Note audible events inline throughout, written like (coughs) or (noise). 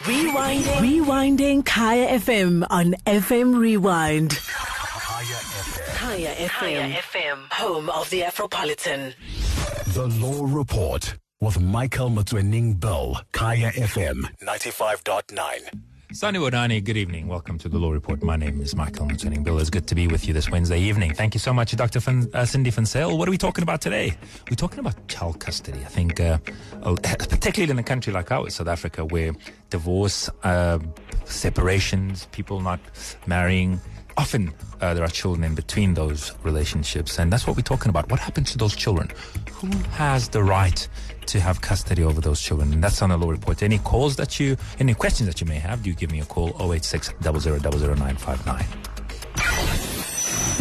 Rewinding. Rewinding Kaya FM on FM Rewind. Kaya FM. Kaya FM. Home of the Afropolitan. The Law Report with Michael Motsoeneng Bill, Kaya FM 95.9. Sani Wadani, good evening. Welcome to the Law Report. My name is Michael Motsoeneng Bill. It's good to be with you this Wednesday evening. Thank you so much, Dr. Fin, uh, Cindy Finsale. What are we talking about today? We're talking about child custody. I think, uh, (laughs) particularly in a country like ours, South Africa, where divorce, uh, separations, people not marrying, often uh, there are children in between those relationships. And that's what we're talking about. What happens to those children? Who has the right to have custody over those children? And that's on the law report. Any calls that you, any questions that you may have, do give me a call 086 00959.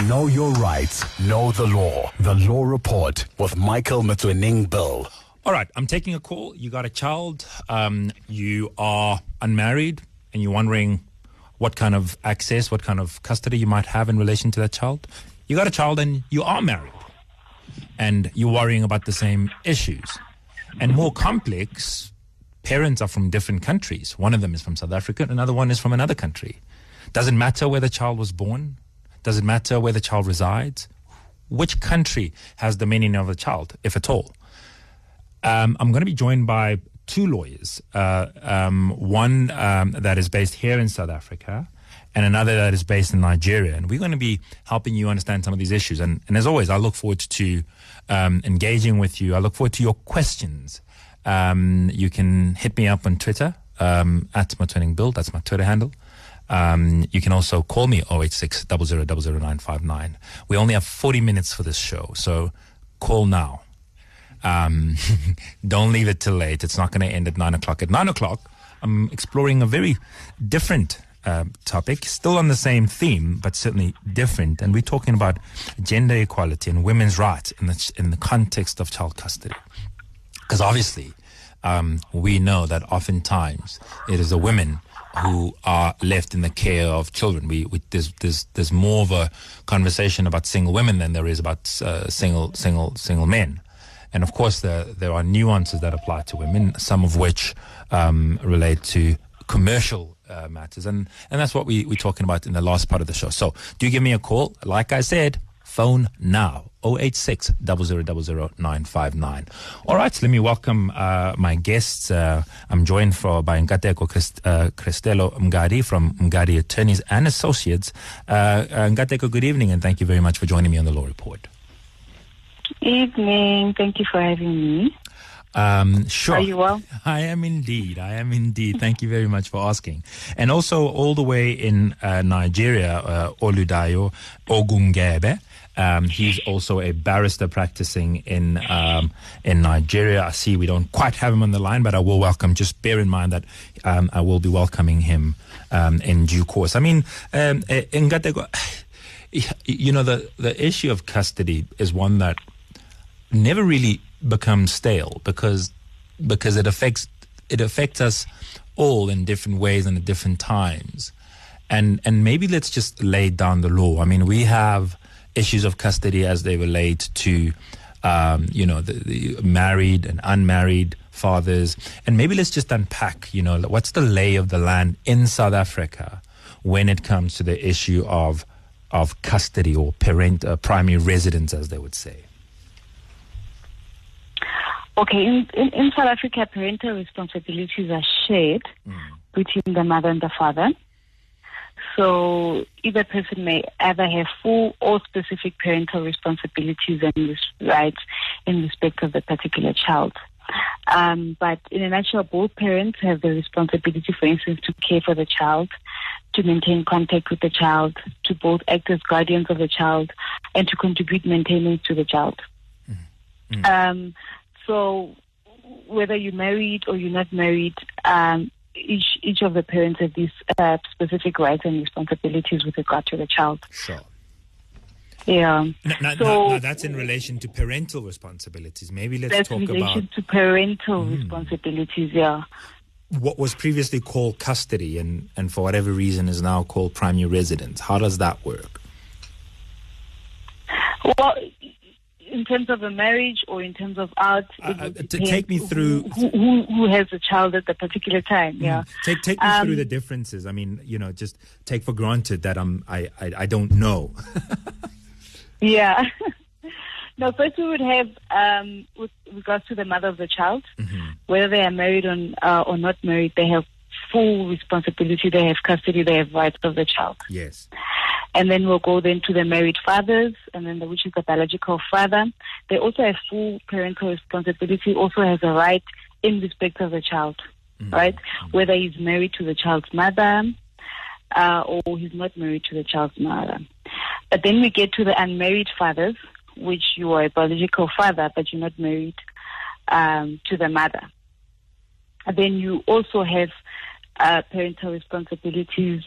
Know your rights, know the law. The Law Report with Michael Motsoeneng Bill. All right, I'm taking a call. You got a child, um, you are unmarried, and you're wondering what kind of access, what kind of custody you might have in relation to that child. You got a child and you are married, and you're worrying about the same issues. And more complex, parents are from different countries. One of them is from South Africa, another one is from another country. Doesn't matter where the child was born, doesn't matter where the child resides. Which country has the meaning of the child, if at all? Um, I'm going to be joined by two lawyers, uh, um, one um, that is based here in South Africa and another that is based in Nigeria. And we're going to be helping you understand some of these issues. And, and as always, I look forward to um, engaging with you. I look forward to your questions. Um, you can hit me up on Twitter um, at Motsoeneng Bill. That's my Twitter handle. Um, you can also call me 086 000959. We only have 40 minutes for this show, so call now. Um, (laughs) don't leave it till late. It's not going to end at nine o'clock. At nine o'clock, I'm exploring a very different uh, topic, still on the same theme, but certainly different. And we're talking about gender equality and women's rights in the, in the context of child custody. Because obviously, um, we know that oftentimes it is the women who are left in the care of children. We, we there's, there's, there's more of a conversation about single women than there is about uh, single, single, single men. And of course, there, there are nuances that apply to women, some of which um, relate to commercial uh, matters. And, and that's what we, we're talking about in the last part of the show. So do give me a call. Like I said, phone now. 086 959 All right, let me welcome uh, my guests. Uh, I'm joined for, by Nkateko Christ, uh, Cristello Mgadi from Mgadi Attorneys and Associates. Uh, Nkateko, good evening, and thank you very much for joining me on the Law Report. Evening. Thank you for having me. Um, sure. Are you well? (laughs) I am indeed. I am indeed. Thank you very much for asking. And also, all the way in uh, Nigeria, uh, Oludayo Ogungebe. Um, he's also a barrister practicing in um, in Nigeria. I see we don't quite have him on the line, but I will welcome. Just bear in mind that um, I will be welcoming him um, in due course. I mean, um, Nkateko, (sighs) you know, the the issue of custody is one that never really becomes stale because because it affects it affects us all in different ways and at different times. And and maybe let's just lay down the law. I mean, we have issues of custody as they relate to um, you know the, the married and unmarried fathers, and maybe let's just unpack. You know, what's the lay of the land in South Africa when it comes to the issue of of custody or parent uh, primary residence, as they would say. Okay, in, in, in, South Africa, parental responsibilities are shared mm. between the mother and the father. So either person may either have full or specific parental responsibilities and rights in respect of the particular child. Um, but in a nutshell, both parents have the responsibility, for instance, to care for the child, to maintain contact with the child, to both act as guardians of the child, and to contribute maintenance to the child. Mm. Mm. Um, so whether you're married or you're not married, um, each each of the parents have these uh, specific rights and responsibilities with regard to the child. Sure. Yeah. No, no, so no, no, that's in relation to parental responsibilities. Maybe let's that's talk in relation about to parental mm. responsibilities. Yeah. What was previously called custody and, and for whatever reason is now called primary residence. How does that work? Well, in terms of a marriage or in terms of art? Uh, uh, to take me through who, who, who, has a child at the particular time. Yeah. Mm. Take take me um, through the differences. I mean, you know, just take for granted that I'm I I, I don't know. (laughs) yeah. (laughs) no, first we would have um, with regards to the mother of the child, mm-hmm. whether they are married on, uh, or not married, they have full responsibility. They have custody. They have rights of the child. Yes. And then we'll go then to the married fathers, and then the, which is the biological father. They also have full parental responsibility. Also has a right in respect of the child, mm-hmm. right? Whether he's married to the child's mother, uh, or he's not married to the child's mother. But then we get to the unmarried fathers, which you are a biological father, but you're not married um, to the mother. And then you also have uh, parental responsibilities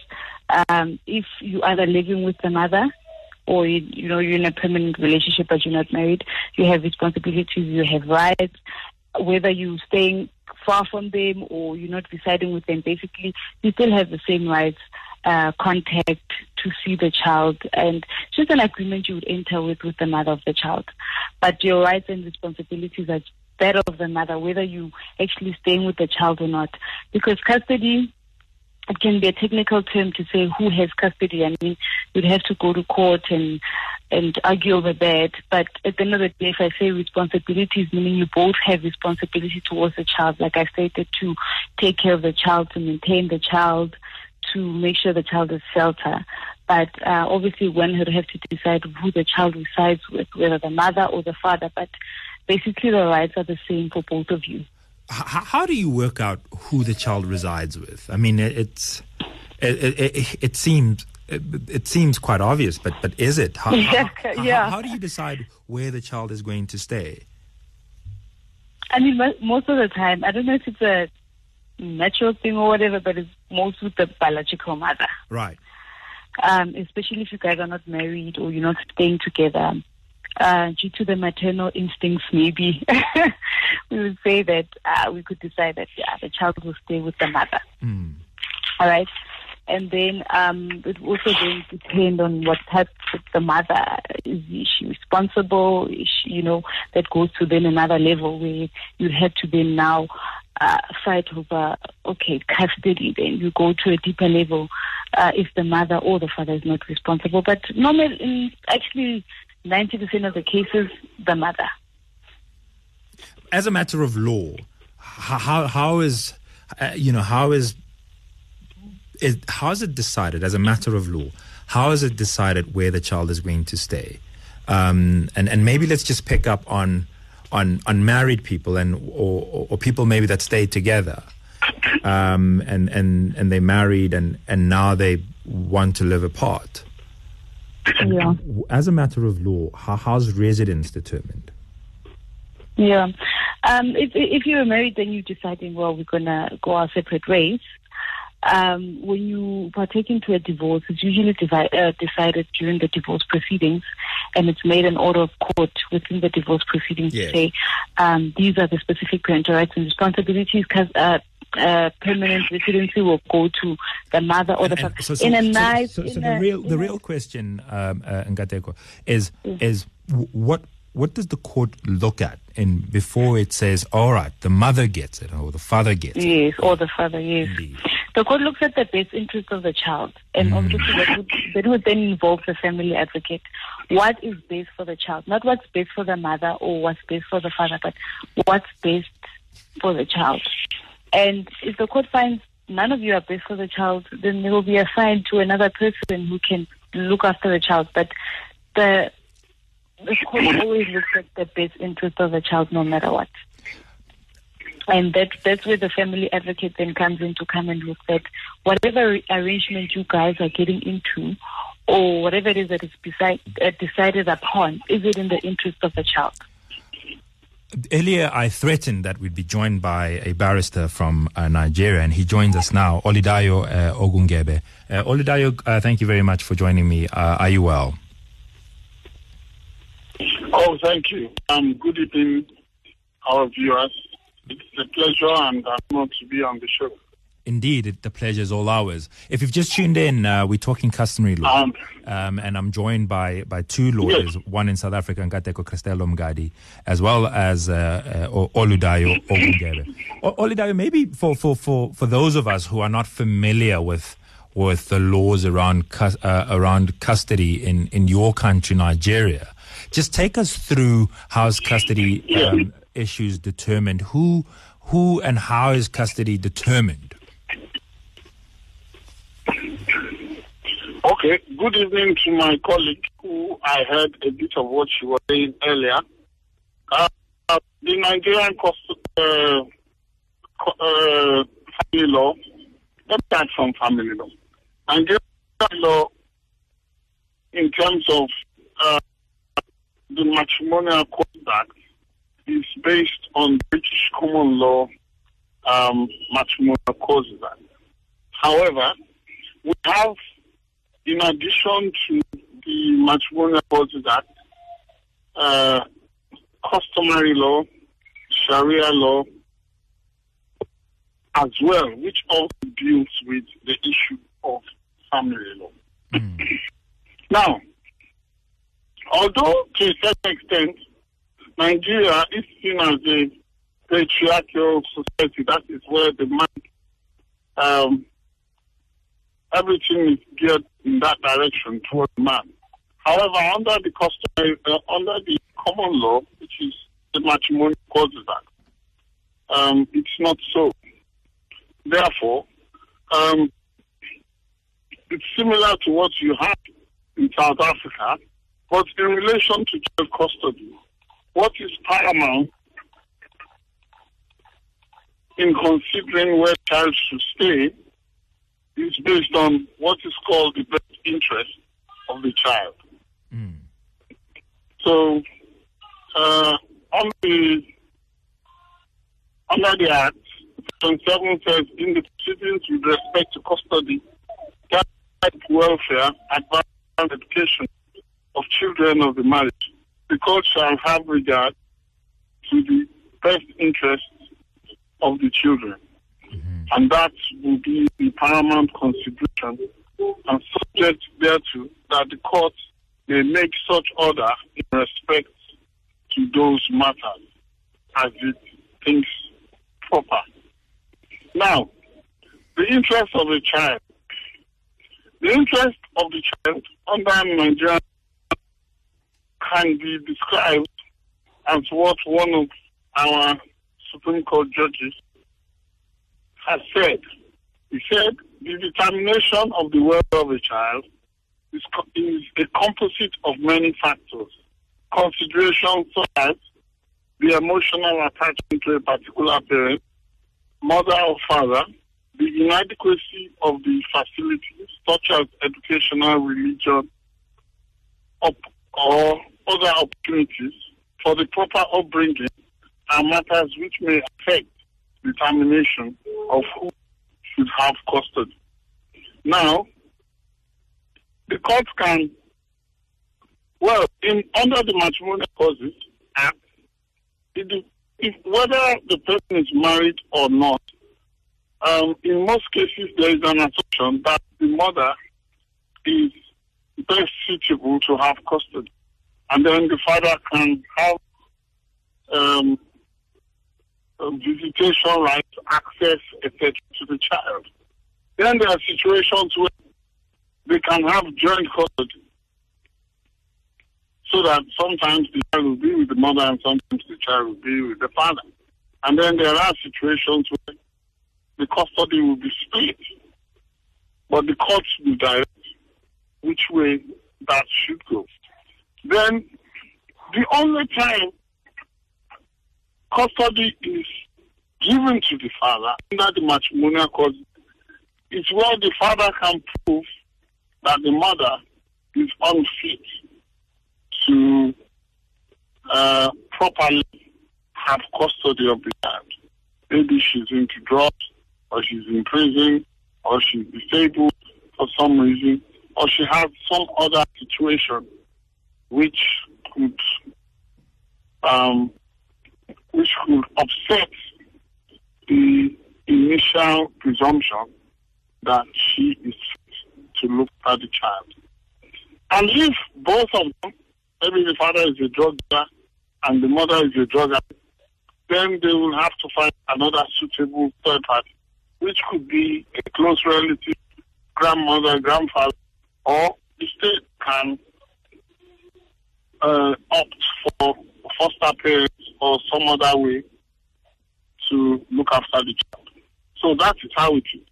um, if you either living with the mother or you, you know you're in a permanent relationship but you're not married. You have responsibilities. You have rights. Whether you're staying far from them or you're not residing with them, basically you still have the same rights uh, contact to see the child and just an agreement you would enter with with the mother of the child. But your rights and responsibilities are that of the mother, whether you actually staying with the child or not. Because custody, it can be a technical term to say who has custody. I mean, you'd have to go to court and and argue over that. But at the end of the day, if I say responsibilities, meaning you both have responsibility towards the child, like I stated, to take care of the child, to maintain the child, to make sure the child is shelter. But uh, obviously, one would have to decide who the child resides with, whether the mother or the father. But basically, the rights are the same for both of you. How, how do you work out who the child resides with? I mean, it's it, it, it seems it, it, seems quite obvious, but but is it? How, yeah, how, yeah. How, how, do you decide where the child is going to stay? I mean, most of the time, I don't know if it's a natural thing or whatever, but it's most with the biological mother. Right. Um, especially if you guys are not married or you're not staying together. Uh, due to the maternal instincts, maybe (laughs) we would say that uh, we could decide that yeah, the child will stay with the mother. Mm. All right. And then um, it also going to depend on what type of the mother is. Is she responsible? Is she, you know, that goes to then another level where you have to then now uh, fight over, okay, custody, then you go to a deeper level uh, if the mother or the father is not responsible. But normally, actually 90% of the cases, the mother. As a matter of law, how, how is, uh, you know, how is, it, how is it decided as a matter of law? How is it decided where the child is going to stay? Um, and, and maybe let's just pick up on on unmarried people and or, or people maybe that stayed together um, and and and they married and and now they want to live apart. Yeah. As a matter of law, how, how's residence determined? Yeah. Um, if if you were married, then you're deciding, well, we're gonna go our separate ways um, when you partake into a divorce, it's usually divide, uh, decided during the divorce proceedings, and it's made an order of court within the divorce proceedings yes. to say um, these are the specific parental rights and responsibilities. Uh, uh, permanent residency will go to the mother or the father. So, so, in a nice. So, so, the real the real question, um, uh, Nkateko, is is what what does the court look at in before it says, all right, the mother gets it or the father gets yes, it? Yes, or the father, yes. Indeed. The court looks at the best interest of the child, and mm. obviously that would, that would then involve the family advocate. What is best for the child? Not what's best for the mother or what's best for the father, but what's best for the child. And if the court finds none of you are best for the child, then they will be assigned to another person who can look after the child. But the the court (coughs) always looks at the best interest of the child no matter what. And that, that's where the family advocate then comes in to come and look at whatever arrangement you guys are getting into or whatever it is that is beside, uh, decided upon, is it in the interest of the child? Earlier, I threatened that we'd be joined by a barrister from uh, Nigeria, and he joins us now, Oludayo uh, Ogungebe. Uh, Oludayo, uh, thank you very much for joining me. Uh, are you well? Oh, thank you. Um, good evening, our viewers. It's a pleasure and I'm honored to be on the show. Indeed, it, the pleasure is all ours. If you've just tuned in, uh, we're talking customary law, Um, um, and I'm joined by by two lawyers, one in South Africa, Nkateko Christelo Mgadi, as well as uh, uh, Oludayo Ogungebe. Oludayo, maybe for, for, for, for those of us who are not familiar with with the laws around uh, around custody in, in your country, Nigeria, just take us through how's custody um, issues determined. Who who and how is custody determined? Okay. Good evening to my colleague who I heard a bit of what she was saying earlier. Uh, uh, the Nigerian uh, uh, family law, let's start from family law. Nigerian law, in terms of uh, the matrimonial causes act, is based on British common law um, matrimonial causes. However, we have, in addition to the matrimonial causes act, uh, customary law, Sharia law, as well, which also deals with the issue of family law. now, although to a certain extent, Nigeria is seen as a patriarchal society, that is where the man, um, everything is geared in that direction towards man. However, under the customary, uh, under the common law, which is the matrimonial causes act, um, it's not so. Therefore, um, it's similar to what you have in South Africa, but in relation to child custody, what is paramount in considering where child should stay is based on what is called the best interest of the child. So, uh, on the under the Act, Section 7 says in the proceedings with respect to custody, child welfare, advanced education of children of the marriage, the court shall have regard to the best interest of the children. And that will be the paramount consideration and subject thereto that the court may make such order in respect to those matters as it thinks proper. Now, the interest of the child. The interest of the child under Nigerian can be described as what one of our Supreme Court judges has said. He said the determination of the welfare of a child is, is a composite of many factors. Considerations such as the emotional attachment to a particular parent, mother or father, the inadequacy of the facilities such as educational, religion, or other opportunities for the proper upbringing are matters which may affect determination of who should have custody. Now, the court can, well, in under the matrimonial causes act, if whether the person is married or not, um, in most cases there is an assumption that the mother is best suitable to have custody, and then the father can have um, uh, visitation rights, access, etc., to the child. Then there are situations where they can have joint custody, so that sometimes the child will be with the mother and sometimes the child will be with the father. And then there are situations where the custody will be split, but the courts will direct which way that should go. Then the only time custody is given to the father under the matrimonial cause It's where the father can prove that the mother is unfit to uh, properly have custody of the child. Maybe she's into drugs, or she's in prison, or she's disabled for some reason, or she has some other situation which could um, which could upset the initial presumption that she is to look at the child. And if both of them, maybe the father is a drug dealer and the mother is a drug addict, then they will have to find another suitable third party, which could be a close relative, grandmother, grandfather, or the state can uh, opt for foster parents or some other way to look after the child. So that is how it is.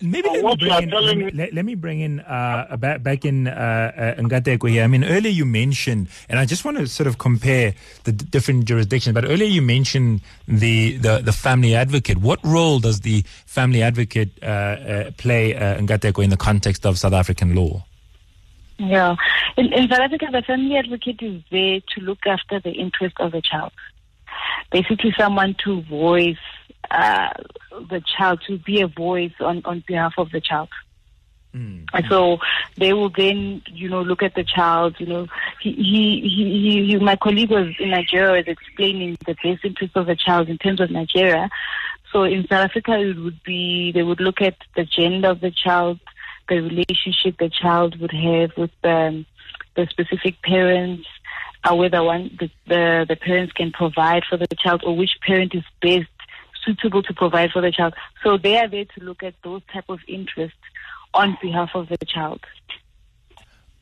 Maybe let me, bring in, let, me, let, let, me bring in uh, back, back in uh, uh, here. I mean, earlier you mentioned, and I just want to sort of compare the d- different jurisdictions. But earlier you mentioned the, the, the family advocate. What role does the family advocate uh, uh, play uh, in the context of South African law? Yeah, in, in South Africa, the family advocate is there to look after the interest of the child. Basically, someone to voice uh, the child, to be a voice on, on behalf of the child. Mm. So they will then, you know, look at the child. You know, he, he, he, he, my colleague was in Nigeria was explaining the best interest of the child in terms of Nigeria. So in South Africa, it would be they would look at the gender of the child, the relationship the child would have with the, the specific parents, uh, whether one the, the the parents can provide for the child or which parent is best suitable to provide for the child. So they are there to look at those type of interests on behalf of the child.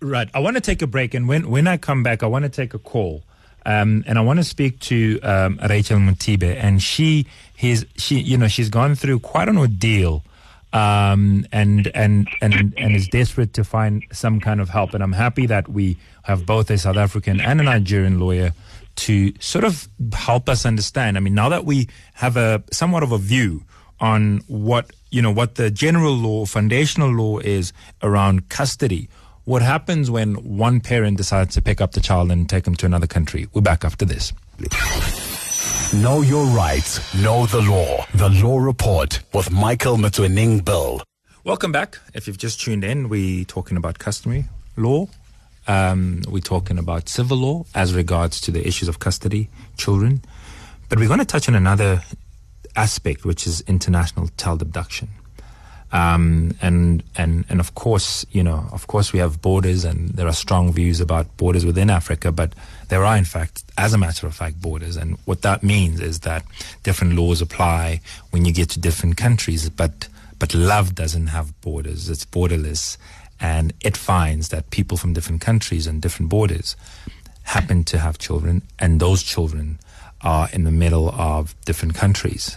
Right. I want to take a break, and when when I come back, I want to take a call. Um, and I want to speak to um, Rachel Mothibe, and she, his, she, you know, she's gone through quite an ordeal, um, and and and and is desperate to find some kind of help. And I'm happy that we have both a South African and a Nigerian lawyer to sort of help us understand. I mean, now that we have a somewhat of a view on what you know what the general law, foundational law is around custody. What happens when one parent decides to pick up the child and take him to another country? We're back after this. Know your rights, know the law. The Law Report with Michael Motsoeneng Bill. Welcome back. If you've just tuned in, we're talking about customary law um, we're talking about civil law as regards to the issues of custody, children. But we're going to touch on another aspect, which is international child abduction. Um, and and and of course, you know, of course, we have borders, and there are strong views about borders within Africa. But there are, in fact, as a matter of fact, borders. And what that means is that different laws apply when you get to different countries. But but love doesn't have borders; it's borderless and it finds that people from different countries and different borders happen to have children, and those children are in the middle of different countries.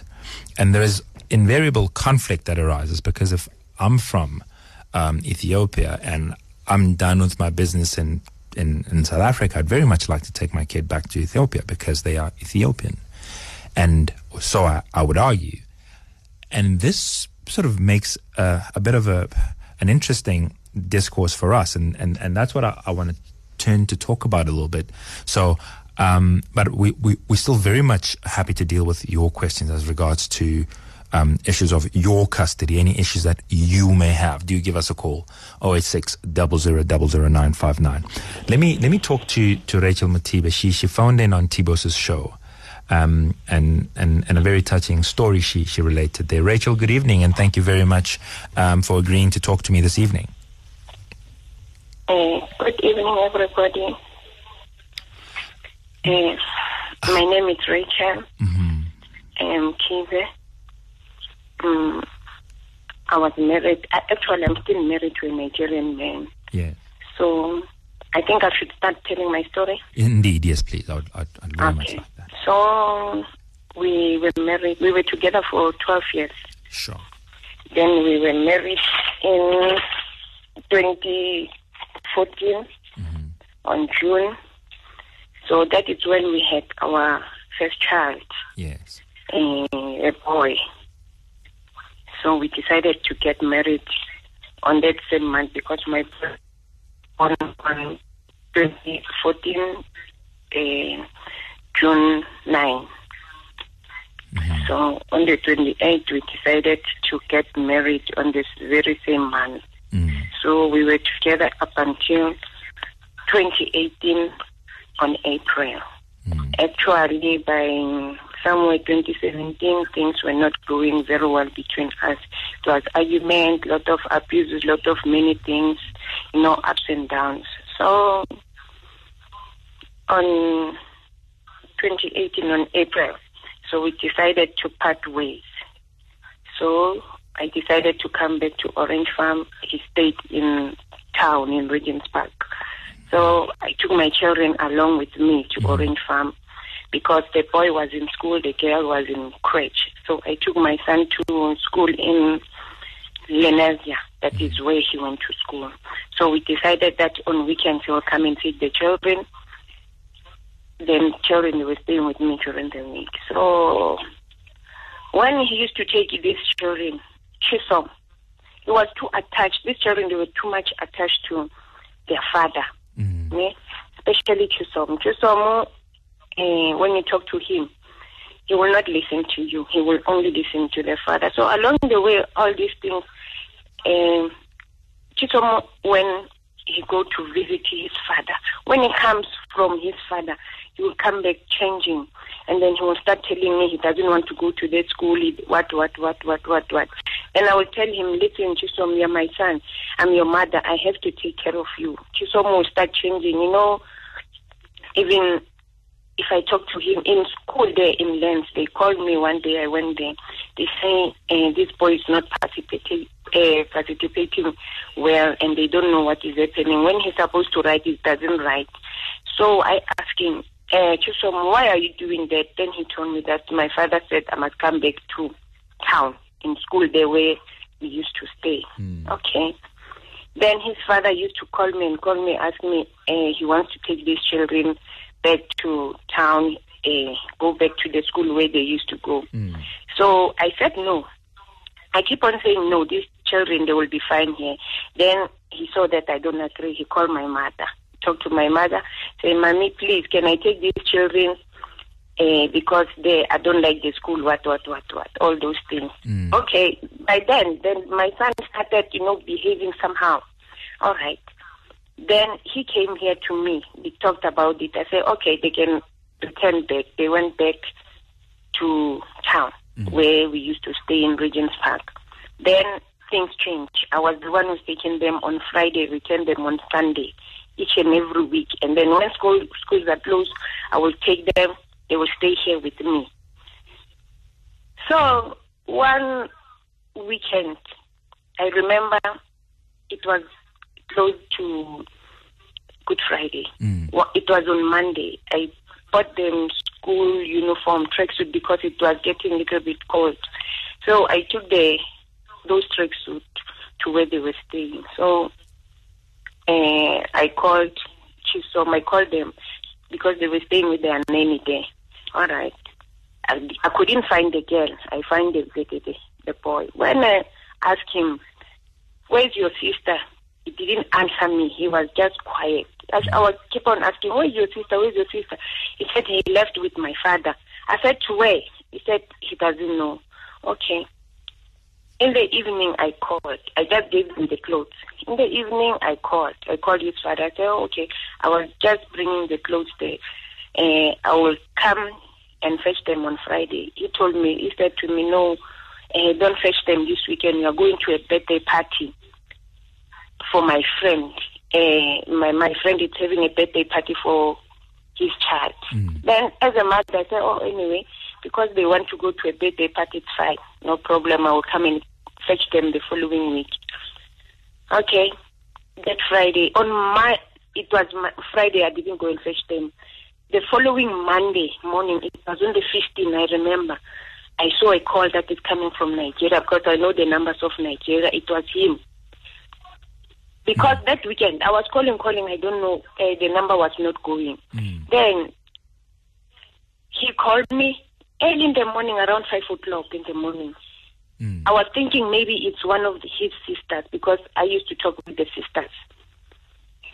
And there is invariable conflict that arises because if I'm from um, Ethiopia and I'm done with my business in, in, in South Africa, I'd very much like to take my kid back to Ethiopia because they are Ethiopian. And so I, I would argue. And this sort of makes a, bit of a, an interesting discourse for us. And, and, and that's what I, I want to turn to talk about a little bit. So, um, but we, we, we're still very much happy to deal with your questions as regards to um, issues of your custody, any issues that you may have. Do you give us a call, 086 959 Let me, let me talk to, to Rachel Mothibe. She, she phoned in on Tibos's show. Um, and, and, and a very touching story she, she related there. Rachel, good evening, and thank you very much um, for agreeing to talk to me this evening. Uh, good evening, everybody. Uh, my name is Rachel. Mm-hmm. I'm Kive. Um, I was married. Actually, I'm still married to a Nigerian man. Yeah. So I think I should start telling my story. Indeed, yes, please. I'd, I'd, I'd very okay. much like that. So we were married. We were together for 12 years. Sure. Then we were married in 2014 mm-hmm. on June. So that is when we had our first child. Yes. A, a boy. So we decided to get married on that same month because my on, on 2014, uh, June 9. Mm-hmm. So on the 28th, we decided to get married on this very same month. Mm. So we were together up until 2018 on April. Mm. Actually, by somewhere 2017, things were not going very well between us. It was argument, lot of abuses, lot of many things, you know, ups and downs. So on 2018, on April, so we decided to part ways. So I decided to come back to Orange Farm. He stayed in town in Regent's Park. So I took my children along with me to mm. Orange Farm because the boy was in school, the girl was in crèche. So I took my son to school in Lenasia. That is where he went to school. So we decided that on weekends he will come and see the children. Then children were staying with me during the week. So when he used to take these children, Chisom, he was too attached. These children, they were too much attached to their father. Mm. Yeah? Especially Chisom. Chisom uh, when you talk to him, he will not listen to you. He will only listen to the father. So along the way, all these things, uh, Chisom, when he go to visit his father, when he comes from his father, he will come back changing. And then he will start telling me he doesn't want to go to that school, what, what, what, what, what, what. And I will tell him, listen, Chisom, you're my son. I'm your mother. I have to take care of you. Chisom will start changing. You know, even if I talk to him in school there in Lens, they called me one day. I went there. They say uh, this boy is not participating, uh, participating well, and they don't know what is happening. When he's supposed to write, he doesn't write. So I asked him, uh, Chisom, why are you doing that? Then he told me that my father said I must come back to town in school there where we used to stay. Mm. Okay. Then his father used to call me and call me, ask me, uh, he wants to take these children back to town, uh, go back to the school where they used to go. Mm. So I said no. I keep on saying no. These children, they will be fine here. Then he saw that I don't agree. He called my mother, talked to my mother, say, "Mommy, please, can I take these children?" Uh, because they, I don't like the school, what, what, what, what, all those things. Mm. Okay, by then, then my son started, you know, behaving somehow. All right. Then he came here to me. We talked about it. I said, okay, they can return back. They went back to town mm-hmm. where we used to stay in Regent's Park. Then things changed. I was the one who's taking them on Friday, return them on Sunday, each and every week. And then when school, schools are closed, I will take them. They will stay here with me. So one weekend, I remember it was close to Good Friday. Mm. Well, it was on Monday. I bought them school uniform tracksuit because it was getting a little bit cold. So I took the those tracksuit to where they were staying. So uh, I called Chisom. I called them because they were staying with their nanny there. All right. I, I couldn't find the girl. I find the, the, the, the boy. When I asked him, where's your sister? He didn't answer me. He was just quiet. I, I was keep on asking, where's your sister? Where's your sister? He said he left with my father. I said, to where? He said he doesn't know. Okay. In the evening, I called. I just gave him the clothes. In the evening, I called. I called his father. I said, okay, I was just bringing the clothes there. Uh, I will come and fetch them on Friday. He told me, he said to me, no, uh, don't fetch them this weekend. You are going to a birthday party for my friend. Uh, my my friend is having a birthday party for his child. Mm. Then, as a mother, I said, "Oh, anyway, because they want to go to a birthday party, it's fine, no problem. I will come and fetch them the following week." Okay, that Friday on my it was my, Friday. I didn't go and fetch them. The following Monday morning, it was on the 15th. I remember. I saw a call that is coming from Nigeria because I know the numbers of Nigeria. It was him. Because mm. that weekend I was calling, calling, I don't know, uh, the number was not going. Mm. Then he called me early in the morning, around 5 o'clock in the morning. Mm. I was thinking maybe it's one of his sisters because I used to talk with the sisters.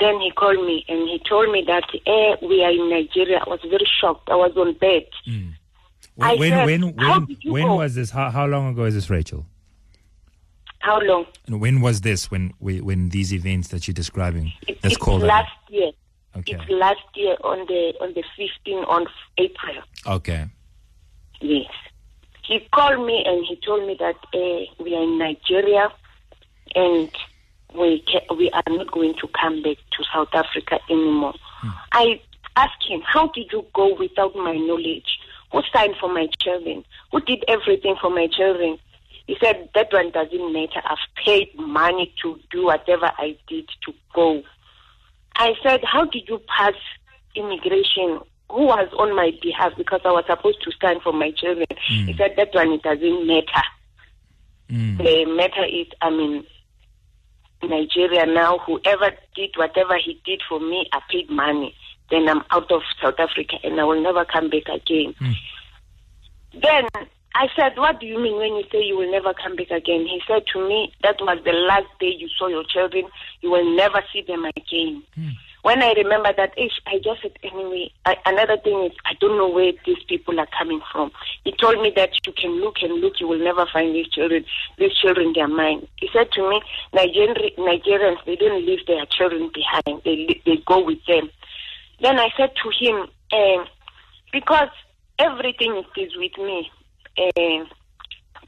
Then he called me and he told me that eh, we are in Nigeria. I was very shocked. I was on bed. Mm. When, when, said, when, when, when was this? How, how long ago is this, Rachel? How long? And when was this? When when these events that you're describing? It, that's it's called last year. Okay. It's last year on the on the 15th of April. Okay. Yes. He called me and he told me that uh, we are in Nigeria and we ca- we are not going to come back to South Africa anymore. I asked him, How did you go without my knowledge? Who signed for my children? Who did everything for my children? He said, That one doesn't matter. I've paid money to do whatever I did to go. I said, How did you pass immigration? Who was on my behalf because I was supposed to stand for my children? He mm. said, That one, it doesn't matter. Mm. The matter is, I'm in Nigeria now. Whoever did whatever he did for me, I paid money. Then I'm out of South Africa and I will never come back again. Mm. Then I said, What do you mean when you say you will never come back again? He said to me, That was the last day you saw your children. You will never see them again. When I remember that age, I just said, Anyway, I, another thing is, I don't know where these people are coming from. He told me that you can look and look, you will never find these children. These children, they are mine. He said to me, Nigeri- Nigerians, they don't leave their children behind, they, they go with them. Then I said to him, um, because everything is with me, uh,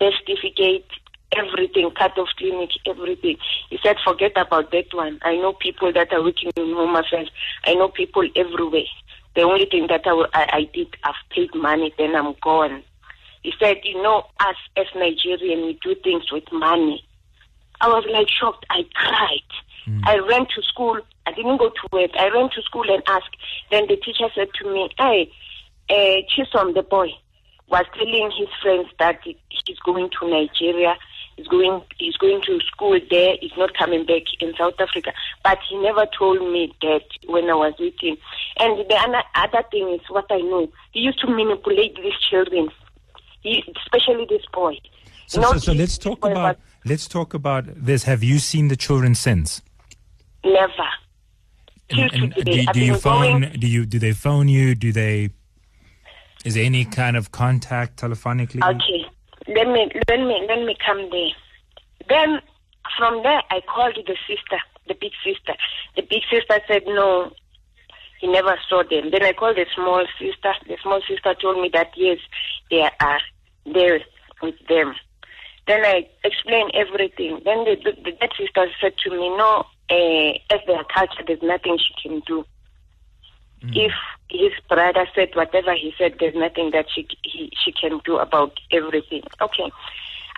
certificate, everything, cut off clinic, everything. He said, forget about that one. I know people that are working in home affairs. I know people everywhere. The only thing that I, I, did, I've paid money, then I'm gone. He said, you know, us as Nigerian, we do things with money. I was like shocked. I cried. I ran to school. I didn't go to work. I ran to school and asked. Then the teacher said to me, "Hey, uh, Chisom, the boy, was telling his friends that he's going to Nigeria. He's going. He's going to school there. He's not coming back in South Africa. But he never told me that when I was with him. And the other thing is what I know. He used to manipulate these children, he, especially this boy. So, so, so let's talk about let's talk about this. Have you seen the children since? Never. And, and do, do you phone? going- Do you do they phone you? Do they? Is there any kind of contact telephonically? Okay, let me let me let me come there. Then from there, I called the sister, the big sister. The big sister said no, he never saw them. Then I called the small sister. The small sister told me that yes, they are there with them. Then I explained everything. Then the, the, the that sister said to me, no, uh, as their culture, there's nothing she can do. If his brother said whatever he said, there's nothing that she he, she can do about everything. Okay.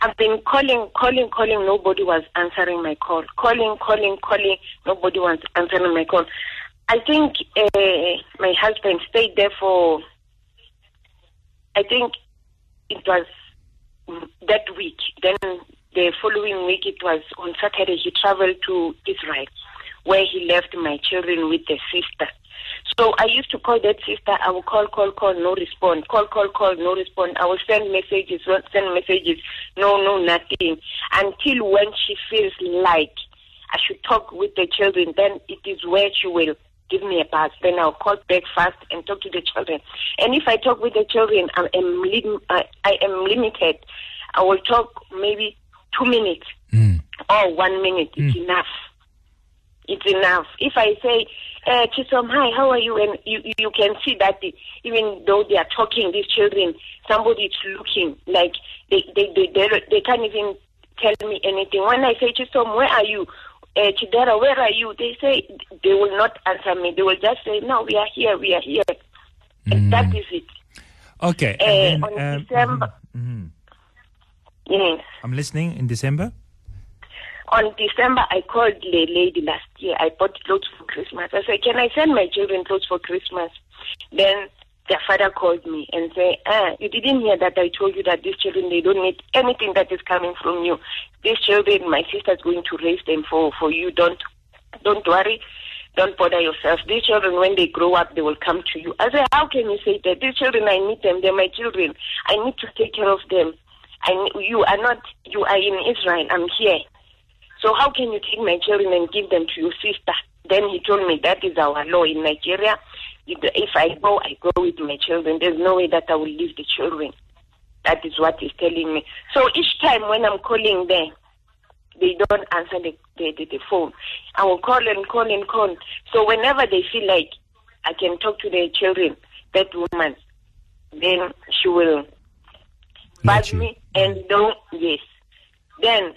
I've been calling, calling, calling. Nobody was answering my call. Calling, calling, calling. Nobody was answering my call. I think uh, my husband stayed there for. I think it was mm, that week. Then the following week, it was on Saturday. He traveled to Israel, where he left my children with the sister. So I used to call that sister. I will call, call, call, no respond. Call, call, call, no respond. I will send messages, send messages, no, no, nothing. Until when she feels like I should talk with the children, then it is where she will give me a pass. Then I'll call back fast and talk to the children. And if I talk with the children, I am, lim- I, I am limited. I will talk maybe two minutes hmm. or one minute. It's hmm. enough. It's enough. If I say, uh, Chisom, hi, how are you? And you, you can see that the, even though they are talking, these children, somebody is looking like they, they, they, they, they can't even tell me anything. When I say, Chisom, where are you? Uh, Chidera, where are you? They say they will not answer me. They will just say, no, we are here, we are here. And that is it. Okay. Uh, and on um, December, mhm. yes. I'm listening. In December. On December, I called the lady last year. I bought clothes for Christmas. I said, "Can I send my children clothes for Christmas?" Then their father called me and said, "Ah, you didn't hear that I told you that these children they don't need anything that is coming from you. These children, my sister is going to raise them for for you. Don't don't worry." Don't bother yourself. These children, when they grow up, they will come to you. I said, how can you say that? These children, I need them. They're my children. I need to take care of them. I, you are not, you are in Israel. I'm here. So how can you take my children and give them to your sister? Then he told me that is our law in Nigeria. If I go, I go with my children. There's no way that I will leave the children. That is what he's telling me. So each time when I'm calling them, they don't answer the, the, the, the phone. I will call and call and call. So whenever they feel like I can talk to their children, that woman, then she will buzz me and don't, yes. Then,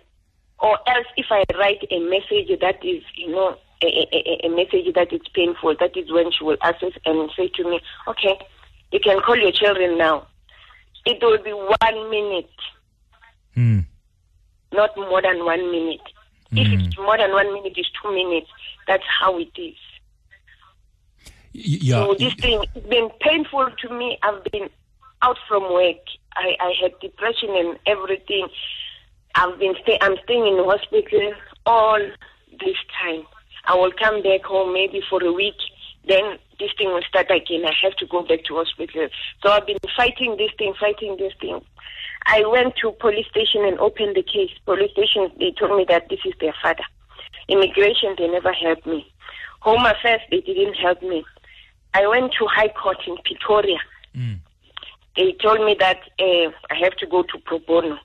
or else if I write a message that is, you know, a, a, a message that is painful, that is when she will access and say to me, okay, you can call your children now. It will be one minute. Mm. Not more than one minute. Mm. If hmm. it's more than one minute, it's two minutes. That's how it is. Yeah. So this thing has been painful to me. I've been out from work. I, I had depression and everything. I've been stay, I'm staying in the hospital all this time. I will come back home maybe for a week. Then this thing will start again. I have to go back to hospital. So I've been fighting this thing, fighting this thing. I went to police station and opened the case. Police station, they told me that this is their father. Immigration, they never helped me. Home Affairs, they didn't help me. I went to High Court in Pretoria. Mm. They told me that uh, I have to go to pro bono.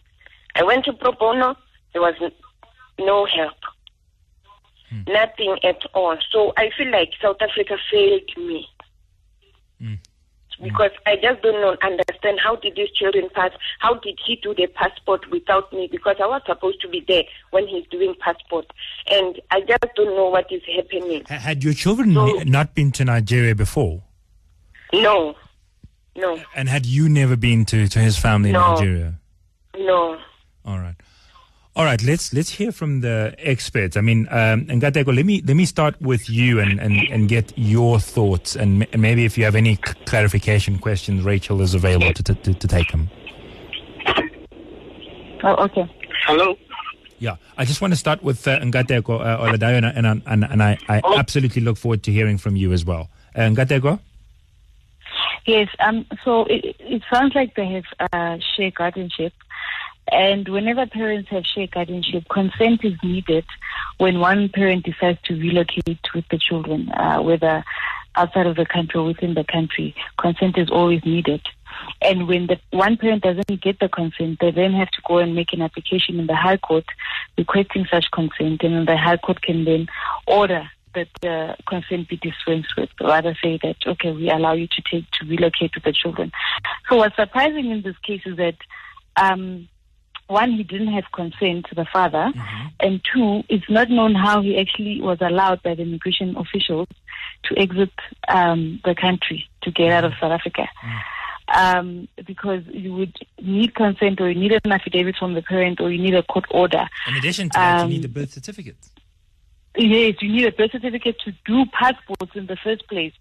I went to pro bono. There was no help. Mm. Nothing at all. So I feel like South Africa failed me. Mm. Because I just don't know, understand how did these children pass? How did he do the passport without me? Because I was supposed to be there when he's doing passport, and I just don't know what is happening. Had your children so, not been to Nigeria before? No, no. And had you never been to, to his family no. in Nigeria? No. All right. All right, let's let's hear from the experts. I mean, um, Nkateko, let me let me start with you and, and, and get your thoughts, and m- maybe if you have any clarification questions, Rachel is available to to, to take them. Oh, okay. Hello. Yeah, I just want to start with uh, Nkateko uh, Oludayo, and, and, and, and I, I oh. absolutely look forward to hearing from you as well. Uh, Nkateko? Yes, um, so it, it sounds like they have uh, share guardianship. And whenever parents have shared guardianship, consent is needed when one parent decides to relocate with the children, uh, whether outside of the country or within the country. Consent is always needed. And when the one parent doesn't get the consent, they then have to go and make an application in the High Court requesting such consent, and the High Court can then order that the consent be dispensed with, rather say that okay, we allow you to take to relocate with the children. So what's surprising in this case is that um, one, he didn't have consent to the father, mm-hmm. and two, it's not known how he actually was allowed by the immigration officials to exit um, the country to get out of mm-hmm. South Africa. Mm-hmm. Um, because you would need consent or you need an affidavit from the parent or you need a court order. In addition to that, um, you need a birth certificate. Yes, you need a birth certificate to do passports in the first place.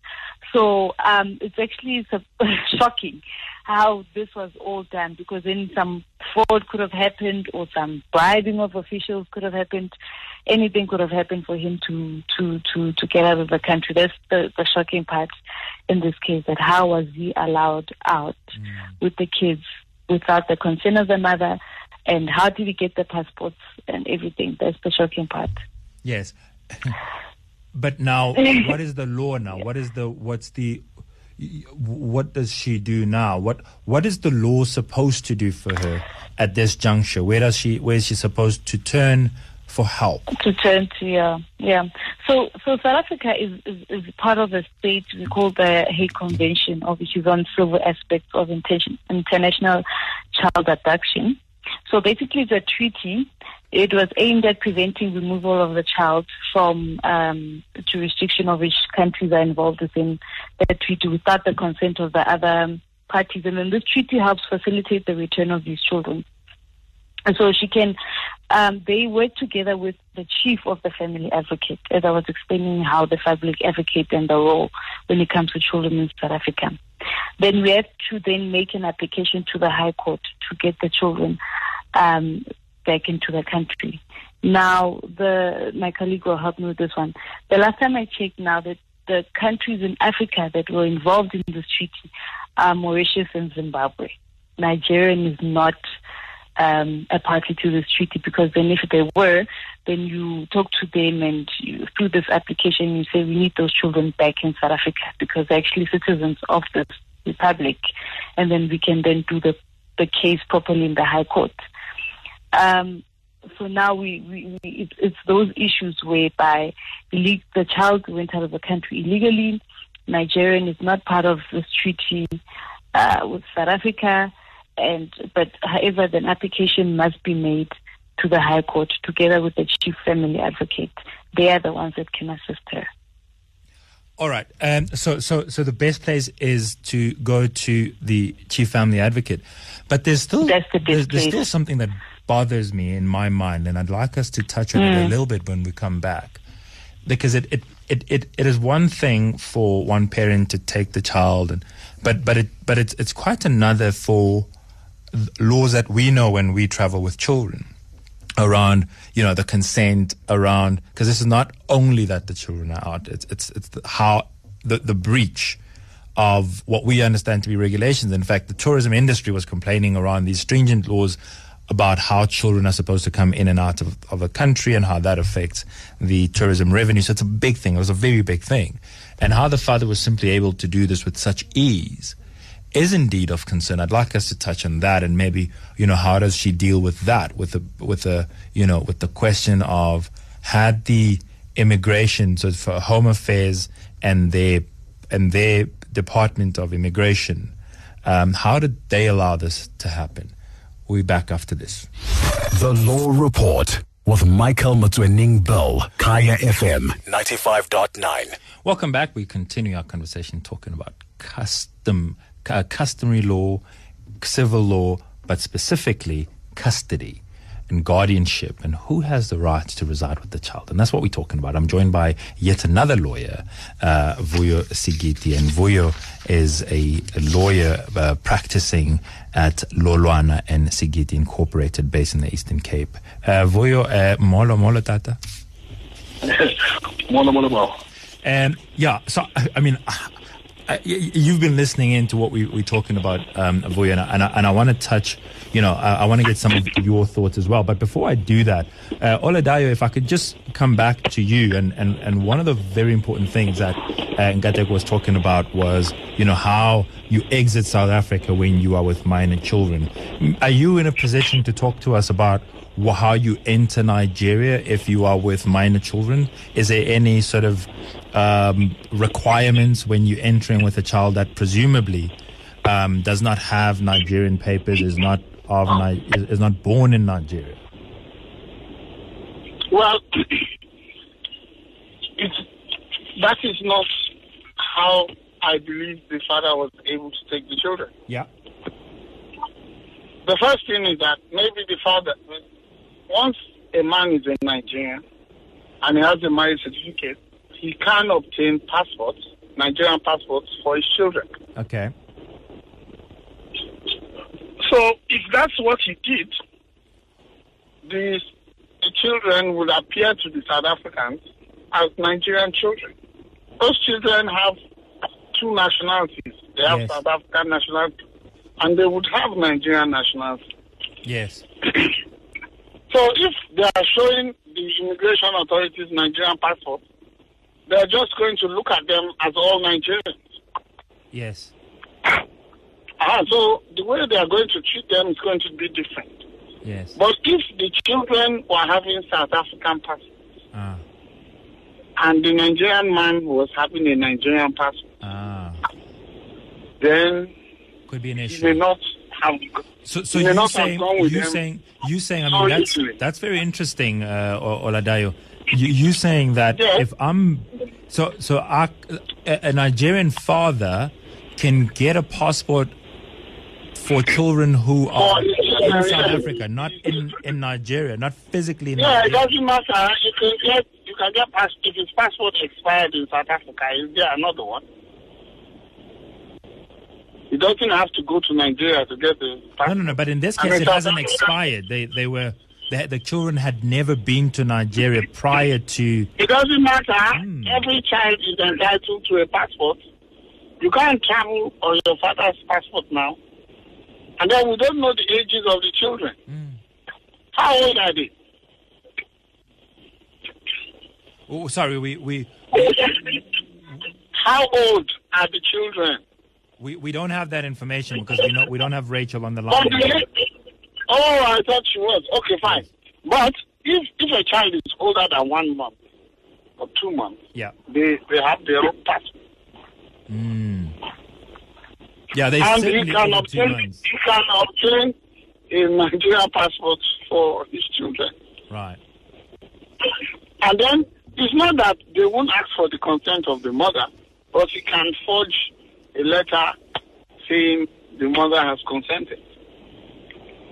So um, it's actually (laughs) shocking how this was all done because then some fraud could have happened or some bribing of officials could have happened. Anything could have happened for him to to to to get out of the country. That's the, the shocking part in this case. That how was he allowed out mm. with the kids without the consent of the mother, and how did he get the passports and everything? That's the shocking part. Yes. (laughs) But now, what is the law now? What is the what's the what does she do now? What what is the law supposed to do for her at this juncture? Where does she where is she supposed to turn for help? To turn to yeah yeah. So so South Africa is, is, is part of a state we call the Hague Convention, which is on civil aspects of intention, international child abduction. So basically, it's a treaty it was aimed at preventing removal of the child from um, jurisdiction of which countries are involved within the treaty without the consent of the other parties. And then this treaty helps facilitate the return of these children. And so she can, um, they work together with the chief of the family advocate, as I was explaining how the family advocate and the role when it comes to children in South Africa. Then we have to then make an application to the High Court to get the children um, back into the country. Now, the my colleague will help me with this one. The last time I checked, now that the countries in Africa that were involved in this treaty are Mauritius and Zimbabwe. Nigeria is not um, a party to this treaty because then if they were, then you talk to them and you, through this application you say we need those children back in South Africa because they're actually citizens of this republic, and then we can then do the the case properly in the High Court. Um, so now we, we, we it, it's those issues whereby the child went out of the country illegally. Nigerian is not part of this treaty uh, with South Africa, and but however, an application must be made to the High Court together with the Chief Family Advocate. They are the ones that can assist her. All right. Um, so, so, so the best place is to go to the chief family advocate, but there's still That's the there's, there's still something that bothers me in my mind, and I'd like us to touch on it a hmm. little bit when we come back, because it it, it, it it is one thing for one parent to take the child, and but but it but it's it's quite another for laws that we know when we travel with children around you know the consent around because this is not only that the children are out it's it's it's the, how the the breach of what we understand to be regulations. In fact the tourism industry was complaining around these stringent laws about how children are supposed to come in and out of, of a country and how that affects the tourism revenue so it's a big thing it was a very big thing and how the father was simply able to do this with such ease is indeed of concern. I'd like us to touch on that and maybe, you know, how does she deal with that, with the, with the, you know, with the question of had the immigration, so for Home Affairs and their, and their Department of Immigration, um, how did they allow this to happen? We'll be back after this. The Law Report with Michael Motsoeneng Bill, Kaya FM 95.9. Welcome back. We continue our conversation talking about custom, uh, customary law, civil law, but specifically custody and guardianship and who has the right to reside with the child. And that's what we're talking about. I'm joined by yet another lawyer, uh, Vuyo Sigiti. And Vuyo is a, a lawyer uh, practicing at Lolwana and Sigiti Incorporated based in the Eastern Cape. Uh, Vuyo, uh, molo, molo, tata. (laughs) molo molo molo. And yeah, so I, I mean, you've been listening in to what we, we're talking about, um, and I, and I, want to touch, you know, I, I want to get some of your thoughts as well. But before I do that, uh, Oludayo, if I could just come back to you, and, and, and one of the very important things that uh, Ngatek was talking about was, you know, how you exit South Africa when you are with minor children. Are you in a position to talk to us about how you enter Nigeria if you are with minor children? Is there any sort of um, requirements when you're entering with a child that presumably um, does not have Nigerian papers, is not of Ni- is, is not born in Nigeria? Well, (clears throat) it's, that is not how I believe the father was able to take the children. Yeah. The first thing is that maybe the father, once a man is in Nigeria and he has a marriage certificate, he can obtain passports, Nigerian passports for his children. Okay. So if that's what he did, the, the children would appear to the South Africans as Nigerian children. Those children have two nationalities. They have Yes. South African nationality and they would have Nigerian nationality. Yes. (clears throat) So if they are showing the immigration authorities Nigerian passports, they're just going to look at them as all Nigerians. Yes. Ah, so the way they are going to treat them is going to be different. Yes. But if the children were having South African passports Ah. and the Nigerian man was having a Nigerian passport, Ah. then Could be an he issue. may not So, so you saying, you saying, you saying, I mean, that's that's very interesting, uh, Oludayo. You, you saying that Yes. if I'm, so so a, Nigerian father can get a passport for children who are his in South. Africa, not in in Nigeria, not physically in Yeah, it doesn't matter. You can get you can get pass if his passport expired in South Africa. Is there another one? He doesn't have to go to Nigeria to get the No, passport. no, no. no. But in this case, it hasn't expired. They they were. They, the children had never been to Nigeria prior to. It doesn't matter. Hmm. Every child is entitled to a passport. You can't travel on your father's passport now. And then we don't know the ages of the children. How old are they? Oh, sorry, we we How old are the children? We, we don't have that information because we know we don't have Rachel on the line. really? Oh, I thought she was. Okay, fine. But if if a child is older than one month or two months, Yeah. they they have their own passport. Mm. Yeah, they and he can obtain he can obtain a Nigerian passport for his children. Right. And then it's not that they won't ask for the consent of the mother, but he can forge a letter saying the mother has consented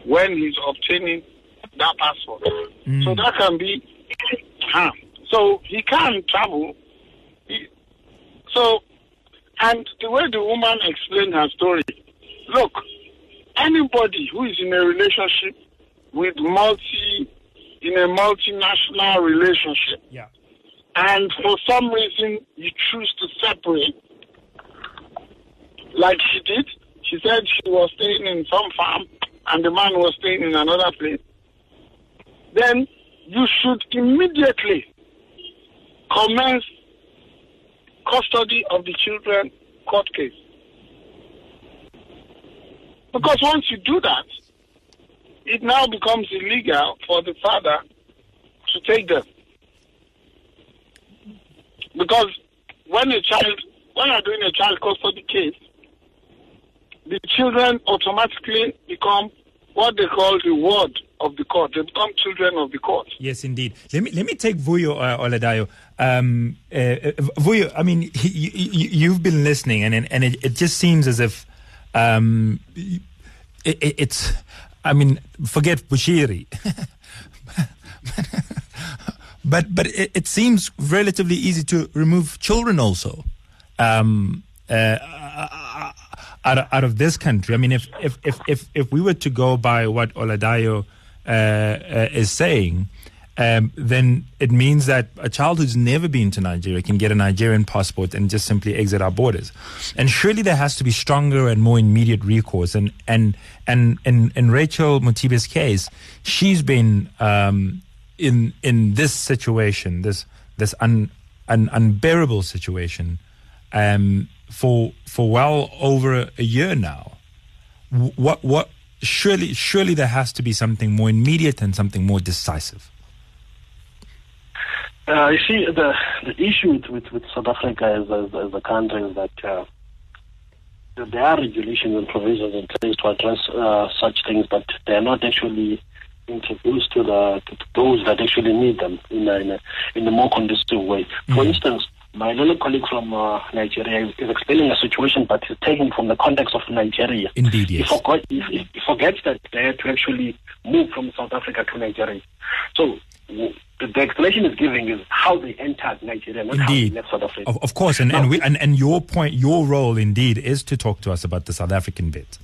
when he's obtaining that passport. Mm. So that can be harm. So he can travel. He, so, and the way the woman explained her story, look, anybody who is in a relationship with multi, in a multinational relationship, yeah. and for some reason you choose to separate, like she did, she said she was staying in some farm and the man was staying in another place, then you should immediately commence custody of the children court case. Because once you do that, it now becomes illegal for the father to take them. Because when a child, when you're doing a child custody case, the children automatically become what they call the ward of the court. They become children of the court. Yes, indeed. Let me let me take Vuyo uh, Oludayo. Um, uh, uh, Vuyo, I mean, you, have been listening, and and it, it, just seems as if um, it, it's. I mean, forget Bushiri. (laughs) but but it, it, seems relatively easy to remove children also. Um, uh, out of, out of this country. I mean, if if if if, if we were to go by what Oludayo uh, uh, is saying, um, then it means that a child who's never been to Nigeria can get a Nigerian passport and just simply exit our borders. And surely there has to be stronger and more immediate recourse. And and and in, in Rachel Mothibe's case, she's been um, in in this situation, this this un, un, unbearable situation. Um, for for well over a year now. What what surely surely there has to be something more immediate and something more decisive. Uh, you see, the the issue with, with, with South Africa as, as, as a country is that uh, there are regulations and provisions in place to address uh, such things, but they are not actually introduced to the to those that actually need them in a, in a, in a more conducive way. For mm-hmm. instance, my little colleague from uh, Nigeria is, explaining a situation, but he's taking from the context of Nigeria. Indeed, yes. He, forgot, he, he forgets that they had to actually move from South Africa to Nigeria. So the, the explanation is giving is how they entered Nigeria, not indeed. how they left South Africa. Of, of course, and, and, we, and, and your point, your role indeed is to talk to us about the South African bit.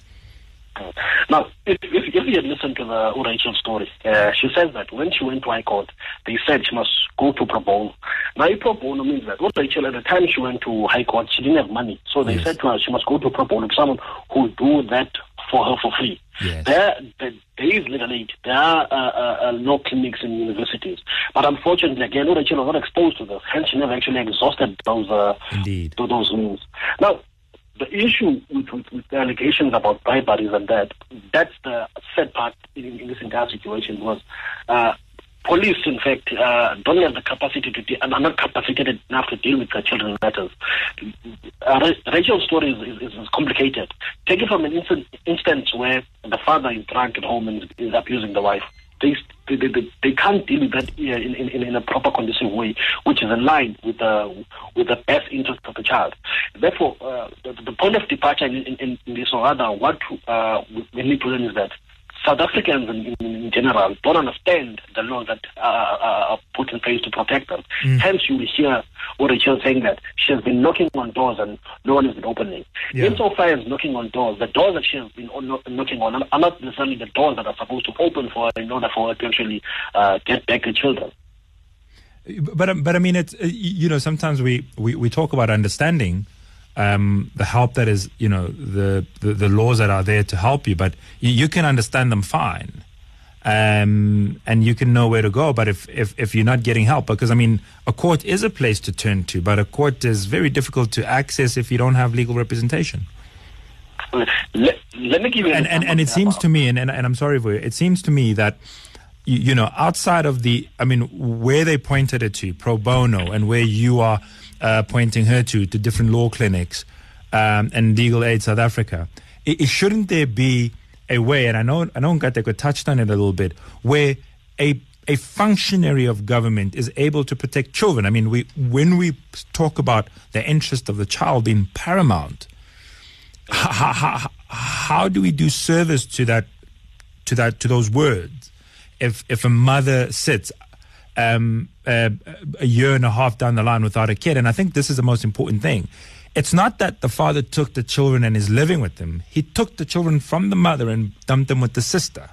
Now, if, if, if you had listened to the Rachel story, uh, she says that when she went to High Court, they said she must go to pro bono. Now, pro bono means that Rachel, at the time she went to High Court, she didn't have money. So they yes. said to her she must go to pro bono, someone who do that for her for free. Yes. There, there, there is legal aid. There are uh, uh, uh, law clinics in universities. But unfortunately, again, Rachel was not exposed to this. Hence, she never actually exhausted those, uh, Indeed. those means. Now, the issue with, with, with, the allegations about briberies and that, that's the sad part in, in this entire situation was uh, police, in fact, uh, don't have the capacity to, de- are not capacitated enough to deal with the children matters. Uh, Rachel's story is, is, is, complicated. Take it from an instant, instance where the father is drunk at home and is abusing the wife they, they, they, they can't deal with that in, in, in a proper conducive way, which is line with the, with the best interest of the child. Therefore, uh, the, the, point of departure in, in, in this or other, what uh, we need to learn is that South Africans in, in, general don't understand the laws that are put in place to protect them. Mm. Hence, you will hear Rachel saying that she has been knocking on doors and no one has been opening. Yeah. Insofar as knocking on doors, the doors that she has been knocking on are not necessarily the doors that are supposed to open for her in order for her to actually uh, get back the children. But but I mean, it's uh, you know sometimes we, we, we talk about understanding um, the help that is, you know, the, the, the, laws that are there to help you, but you, you can understand them fine. Um, and you can know where to go. But if, if, if you're not getting help, because I mean, a court is a place to turn to, but a court is very difficult to access if you don't have legal representation. Let, let me give you and, and, and it seems to me, and, and, and I'm sorry for you, it seems to me that you, you, know, outside of the, I mean, where they pointed it to, pro bono, and where you are uh, pointing her to, to different law clinics, um, and Legal Aid South Africa. It, it, shouldn't there be a way, and I know I know Nkateko touched on it a little bit, where a a functionary of government is able to protect children. I mean, we when we talk about the interest of the child being paramount, how, how, how do we do service to that to that to those words? If if a mother sits um, uh, a year and a half down the line without a kid, and I think this is the most important thing. It's not that the father took the children and is living with them. He took the children from the mother and dumped them with the sister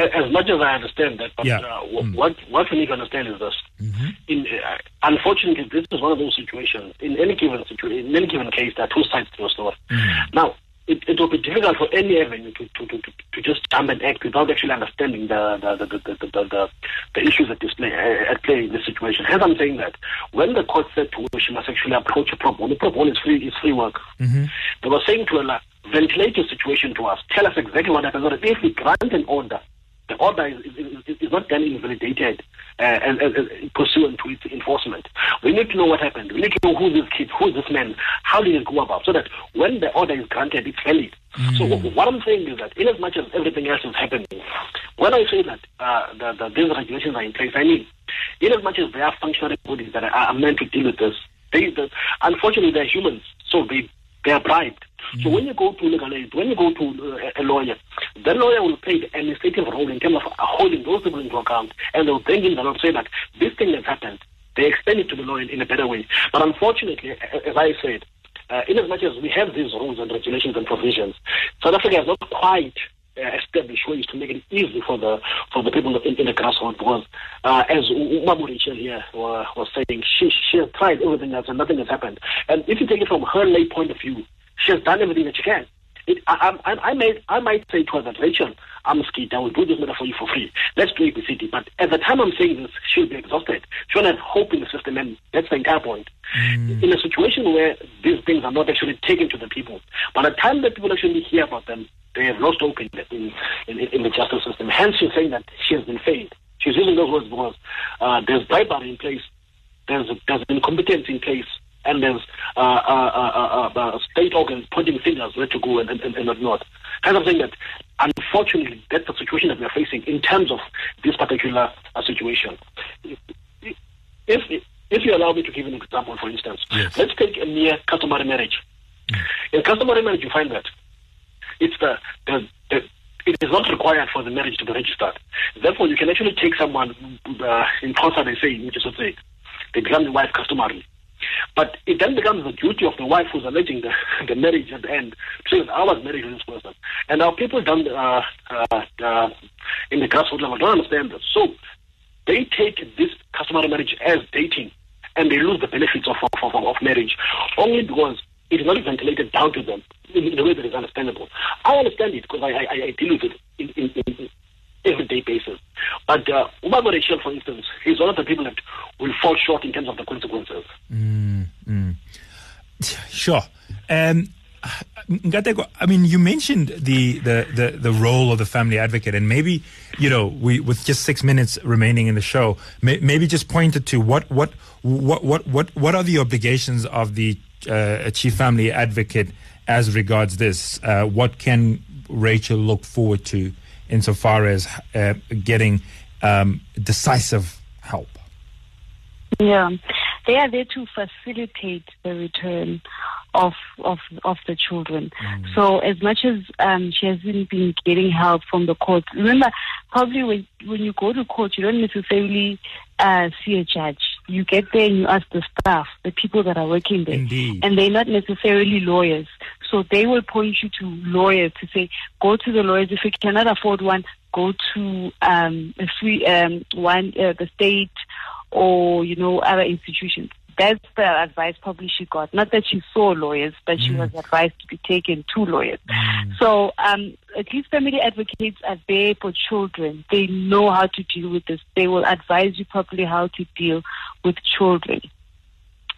as much as I understand that, but yeah. uh, mm. what what we need to understand is this: mm-hmm. in, uh, unfortunately, this is one of those situations. In any given situation, in any given case, there are two sides to a story. Mm. Now, it, it will be difficult for any avenue to, to, to, to, just jump and act without actually understanding the the, the, the, the, the, the issues at display at play in this situation. Hence, I'm saying that when the court said to her she must actually approach a pro bono, pro bono is free is free work. Mm-hmm. They were saying to her, ventilate your situation to us. Tell us exactly what happened. If we grant an order the order is, is, is not then invalidated uh, and, and, and, pursuant to its enforcement. We need to know what happened. We need to know who this kid, who is this man, how did it go about, so that when the order is granted, it's valid. Mm. So what I'm saying is that, in as much as everything else is happening, when I say that uh, the, the, these regulations are in place, I mean, in as much as there are functional bodies that are, are meant to deal with this, they, the, unfortunately, they're humans, so they they are bribed. So when you go to legal aid, when you go to uh, a lawyer, the lawyer will play the administrative role in terms of holding those people into account, and they'll bring in the law say that this thing has happened. They explain it to the lawyer in a better way. But unfortunately, as I said, uh, in as much as we have these rules and regulations and provisions, South Africa has not quite uh, ways to make it easy for the for the people in, in the grassroots because uh, as Mamu Rachel here was, was saying, she she has tried everything else and nothing has happened. And if you take it from her lay point of view, she has done everything that she can. It, I, I, I, may, I might say to her that, Rachel, I'm scared. I will do this matter for you for free. Let's do ABCD. But at the time I'm saying this, she'll be exhausted. She won't have hope in the system, and that's the entire point. Mm. In a situation where these things are not actually taken to the people, by the time that people actually hear about them, they have lost hope in, in, in, in the justice system. Hence, she's saying that she has been failed. She's using those words because uh, there's bribery in place, there's, there's incompetence in place, and there's uh, uh, uh, state organs pointing fingers where to go and, and, and not. Hence, I'm saying that unfortunately, that's the situation that we're facing in terms of this particular situation. If, if you allow me to give an example, for instance, yes. let's take a mere customary marriage. Mm. In customary marriage, you find that it's the, the, the it is not required for the marriage to be registered. Therefore, you can actually take someone uh, in concert, they say, which is to say, they become the wife customarily. But it then becomes the duty of the wife who's alleging the, (laughs) the marriage at the end to say, I was married to this person. And our people down uh, uh, uh, in the grassroots level don't understand this. So they take this customary marriage as dating and they lose the benefits of, of, of, of marriage only because it is not ventilated down to them in, a way that is understandable. I understand it because I, I, I deal with it in, in, in everyday basis. But uh, Umar Rachel, for instance, is one of the people that will fall short in terms of the consequences. Mm, mm. Sure. Um, I mean, you mentioned the, the, the, the, role of the family advocate, and maybe, you know, we with just six minutes remaining in the show, may, maybe just pointed to what, what, what, what, what, what are the obligations of the uh, chief family advocate as regards this? Uh, what can Rachel look forward to insofar as uh, getting um, decisive help? Yeah, they are there to facilitate the return of of of the children. Mm. So as much as um, she hasn't been getting help from the court, remember probably when when you go to court, you don't necessarily uh, see a judge. You get there and you ask the staff, the people that are working there, Indeed. and they're not necessarily lawyers. So they will point you to lawyers to say, go to the lawyers. If you cannot afford one, go to um, a free um, one, uh, the state, or you know other institutions that's the advice probably she got. Not that she saw lawyers, but mm. she was advised to be taken to lawyers. Mm. So um, at least family advocates are there for children. They know how to deal with this. They will advise you properly how to deal with children.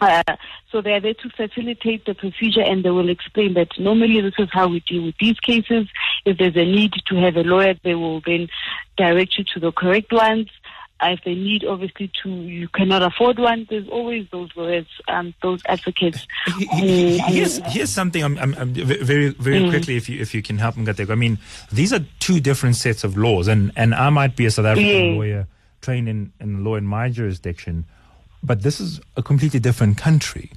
Uh, so they are there to facilitate the procedure and they will explain that normally this is how we deal with these cases. If there's a need to have a lawyer, they will then direct you to the correct ones. If they need obviously to you cannot afford one there's always those lawyers um, those advocates who, here's, here's something I'm, I'm, I'm very very mm. quickly if you if you can help me get there. I mean these are two different sets of laws and and I might be a South African yeah. lawyer trained in, in law in my jurisdiction but this is a completely different country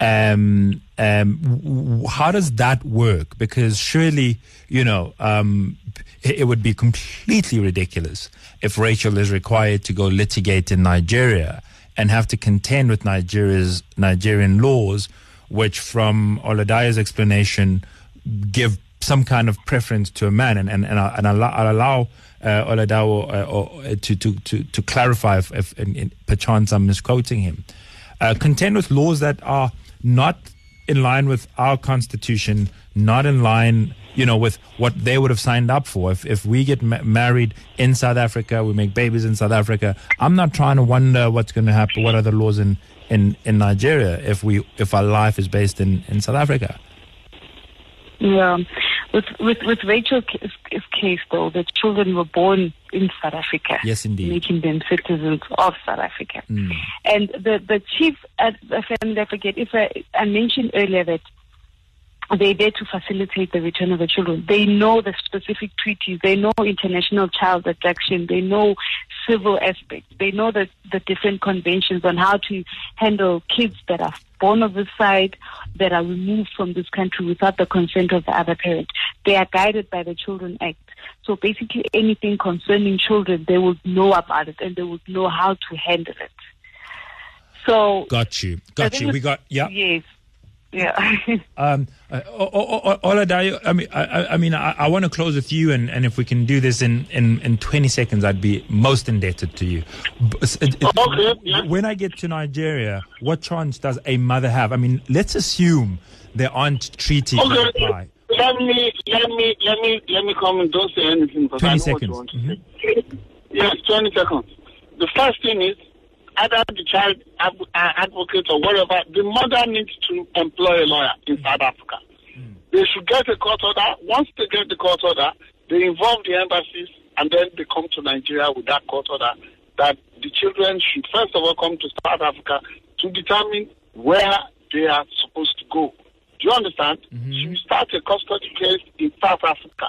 um, um, how does that work? Because surely, you know, um, it, would be completely ridiculous if Rachel is required to go litigate in Nigeria and have to contend with Nigeria's Nigerian laws, which, from Oludayo's explanation, give some kind of preference to a man, and and and, I, and allow, I'll allow uh, Oludayo uh, to, to to to clarify if, if in, in, perchance I'm misquoting him. Uh, contend with laws that are not in line with our constitution, not in line, you know, with what they would have signed up for. If if we get ma- married in South Africa, we make babies in South Africa. I'm not trying to wonder what's going to happen. What are the laws in in in Nigeria if we if our life is based in in South Africa? Yeah, with with with Rachel's case though, the children were born in South Africa. Yes, indeed, making them citizens of South Africa. Mm. And the the chief at the family, I forget if I, I mentioned earlier that they're there to facilitate the return of the children. They know the specific treaties. They know international child abduction. They know civil aspects. They know the, the different conventions on how to handle kids that are born of this side, that are removed from this country without the consent of the other parent. They are guided by the Children Act. So basically anything concerning children, they would know about it and they would know how to handle it. So got you, got you. We got yeah. Yes. Yeah. (laughs) um, uh, Oludayo, I mean, I, I mean, I, I, want to close with you, and, and if we can do this in, in, in 20 seconds, I'd be most indebted to you. Okay, yeah. When I get to Nigeria, what chance does a mother have? I mean, let's assume there aren't treaties okay. that apply. Let me, let me, let me, let me come and don't say anything. 20 seconds. Mm-hmm. Yes, 20 seconds. The first thing is, either the child advocate or whatever, the mother needs to employ a lawyer in mm. South Africa. Mm. They should get a court order. Once they get the court order, they involve the embassies and then they come to Nigeria with that court order that the children should first of all come to South Africa to determine where they are supposed to go. Do you understand? Mm-hmm. Start a custody case in South Africa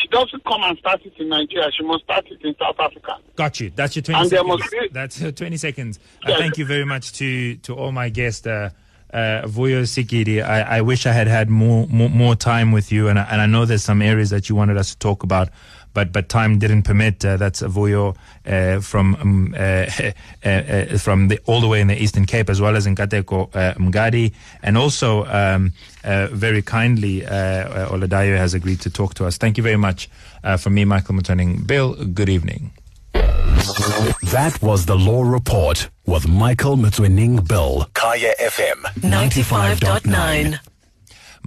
she doesn't come and start it in Nigeria. She must start it in South Africa. Got you. That's your 20 and seconds. Be, That's uh, 20 seconds. Uh, thank you very much to, to all my guests. Uh, uh, Vuyo Sikiri, I, I wish I had had more, more, more time with you, and I, and I know there's some areas that you wanted us to talk about but but time didn't permit. Uh, that's Vuyo uh, from um, uh, (laughs) uh, uh, from the, all the way in the Eastern Cape, as well as in Nkateko Mgadi, and also um, very kindly Oludayo has agreed to talk to us. Thank you very much from me, Michael Motsoeneng. Bill, good evening. That was the Law Report with Michael Motsoeneng Bill. Kaya FM 95.9.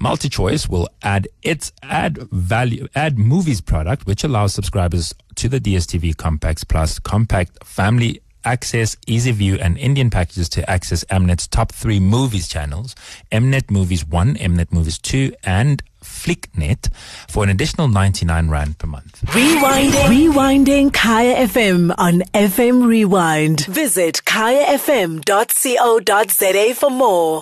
MultiChoice will add its add value add movies product, which allows subscribers to the DSTV Compacts Plus compact family access, easy view, and Indian packages to access Mnet's top three movies channels, Mnet Movies 1, Mnet Movies 2, and Flicknet for an additional 99 Rand per month. Rewinding. Rewinding Kaya FM on FM Rewind. Visit kayafm.co.za for more.